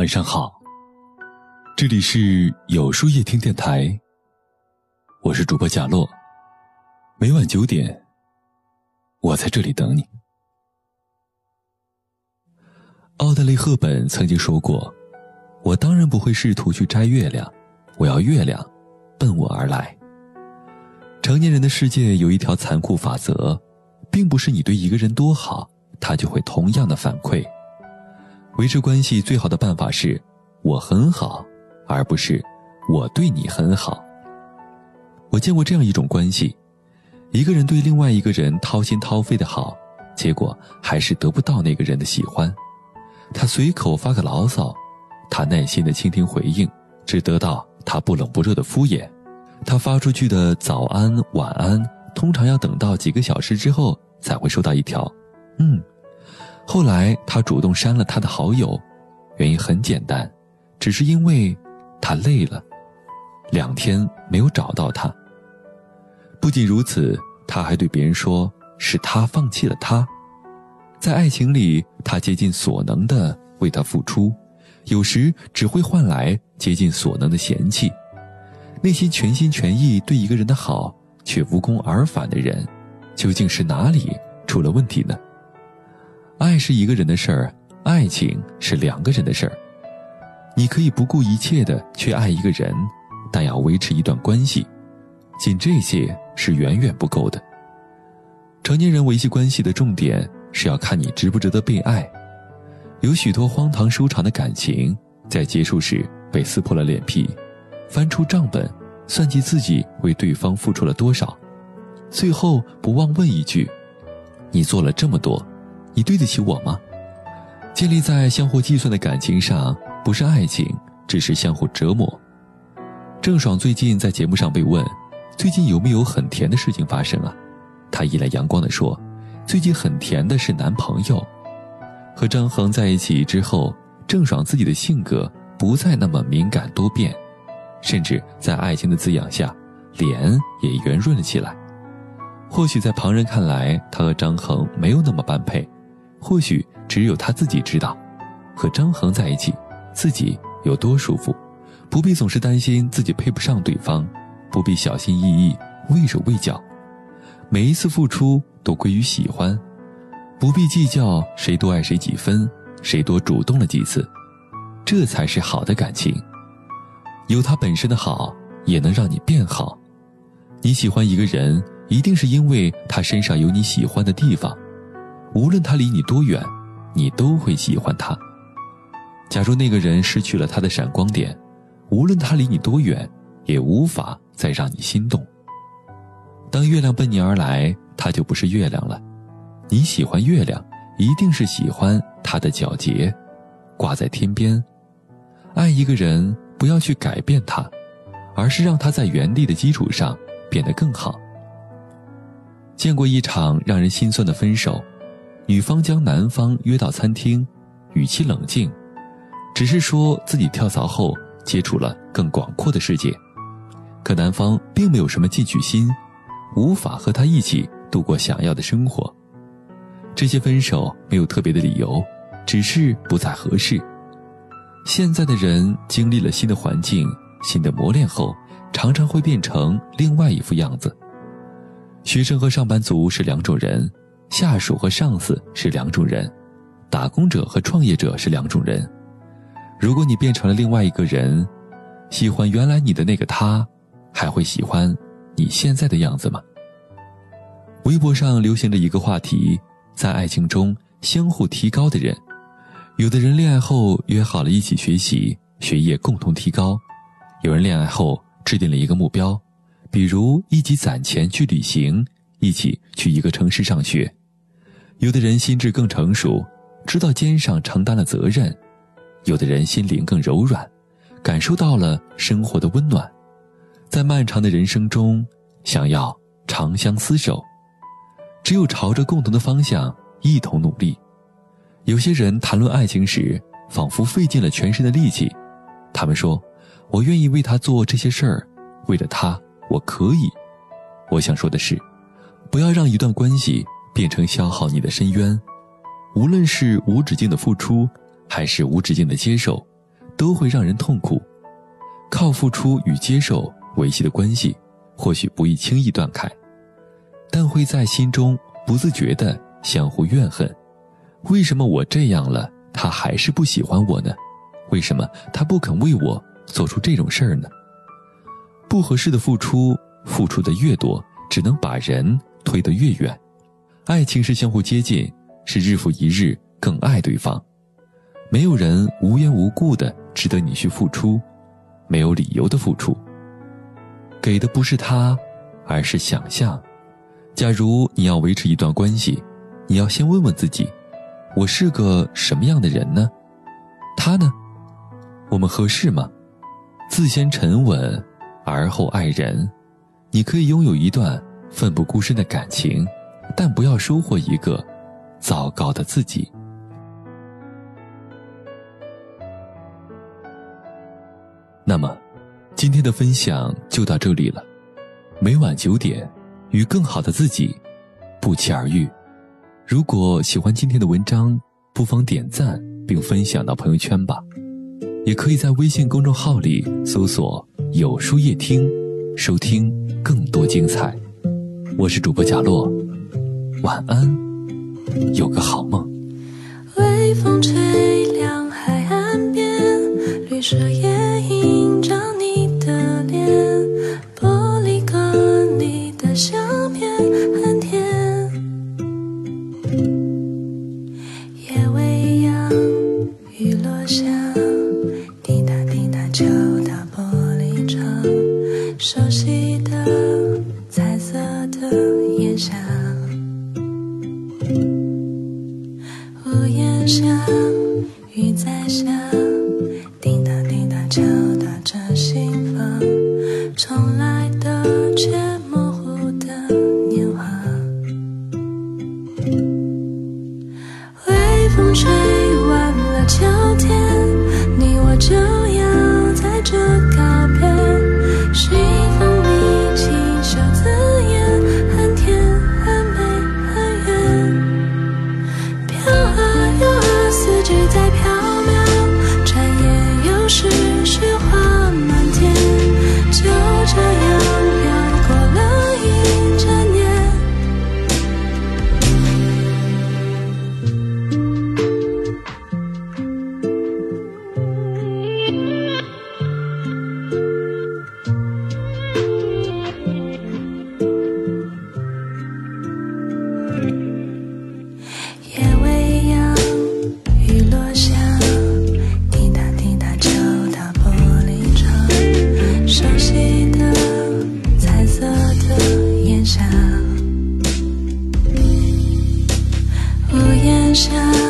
晚上好，这里是有书夜听电台，我是主播贾洛。每晚九点，我在这里等你。奥黛丽·赫本曾经说过：“我当然不会试图去摘月亮，我要月亮奔我而来。”成年人的世界有一条残酷法则，并不是你对一个人多好，他就会同样的反馈。维持关系最好的办法是，我很好，而不是我对你很好。我见过这样一种关系：一个人对另外一个人掏心掏肺的好，结果还是得不到那个人的喜欢。他随口发个牢骚，他耐心的倾听回应，只得到他不冷不热的敷衍。他发出去的早安晚安，通常要等到几个小时之后才会收到一条，嗯。后来他主动删了他的好友，原因很简单，只是因为他累了，两天没有找到他。不仅如此，他还对别人说是他放弃了他。在爱情里，他竭尽所能的为他付出，有时只会换来竭尽所能的嫌弃。内心全心全意对一个人的好，却无功而返的人，究竟是哪里出了问题呢？爱是一个人的事儿，爱情是两个人的事儿。你可以不顾一切的去爱一个人，但要维持一段关系，仅这些是远远不够的。成年人维系关系的重点是要看你值不值得被爱。有许多荒唐收场的感情，在结束时被撕破了脸皮，翻出账本，算计自己为对方付出了多少，最后不忘问一句：“你做了这么多。”你对得起我吗？建立在相互计算的感情上，不是爱情，只是相互折磨。郑爽最近在节目上被问，最近有没有很甜的事情发生啊？她一脸阳光地说，最近很甜的是男朋友。和张恒在一起之后，郑爽自己的性格不再那么敏感多变，甚至在爱情的滋养下，脸也圆润了起来。或许在旁人看来，她和张恒没有那么般配。或许只有他自己知道，和张恒在一起，自己有多舒服，不必总是担心自己配不上对方，不必小心翼翼、畏手畏脚，每一次付出都归于喜欢，不必计较谁多爱谁几分，谁多主动了几次，这才是好的感情。有他本身的好，也能让你变好。你喜欢一个人，一定是因为他身上有你喜欢的地方。无论他离你多远，你都会喜欢他。假如那个人失去了他的闪光点，无论他离你多远，也无法再让你心动。当月亮奔你而来，它就不是月亮了。你喜欢月亮，一定是喜欢它的皎洁，挂在天边。爱一个人，不要去改变他，而是让他在原地的基础上变得更好。见过一场让人心酸的分手。女方将男方约到餐厅，语气冷静，只是说自己跳槽后接触了更广阔的世界，可男方并没有什么进取心，无法和他一起度过想要的生活。这些分手没有特别的理由，只是不再合适。现在的人经历了新的环境、新的磨练后，常常会变成另外一副样子。学生和上班族是两种人。下属和上司是两种人，打工者和创业者是两种人。如果你变成了另外一个人，喜欢原来你的那个他，还会喜欢你现在的样子吗？微博上流行着一个话题：在爱情中相互提高的人，有的人恋爱后约好了一起学习，学业共同提高；有人恋爱后制定了一个目标，比如一起攒钱去旅行，一起去一个城市上学。有的人心智更成熟，知道肩上承担了责任；有的人心灵更柔软，感受到了生活的温暖。在漫长的人生中，想要长相厮守，只有朝着共同的方向一同努力。有些人谈论爱情时，仿佛费尽了全身的力气。他们说：“我愿意为他做这些事儿，为了他，我可以。”我想说的是，不要让一段关系。变成消耗你的深渊，无论是无止境的付出，还是无止境的接受，都会让人痛苦。靠付出与接受维系的关系，或许不易轻易断开，但会在心中不自觉的相互怨恨。为什么我这样了，他还是不喜欢我呢？为什么他不肯为我做出这种事儿呢？不合适的付出，付出的越多，只能把人推得越远。爱情是相互接近，是日复一日更爱对方。没有人无缘无故的值得你去付出。没有理由的付出，给的不是他，而是想象。假如你要维持一段关系，你要先问问自己：我是个什么样的人呢？他呢？我们合适吗？自先沉稳，而后爱人。你可以拥有一段奋不顾身的感情，但不要收获一个糟糕的自己。那么，今天的分享就到这里了。每晚九点，与更好的自己不期而遇。如果喜欢今天的文章，不妨点赞并分享到朋友圈吧。也可以在微信公众号里搜索“有书夜听”，收听更多精彩。我是主播贾洛，晚安，有个好梦。微风吹凉在想想。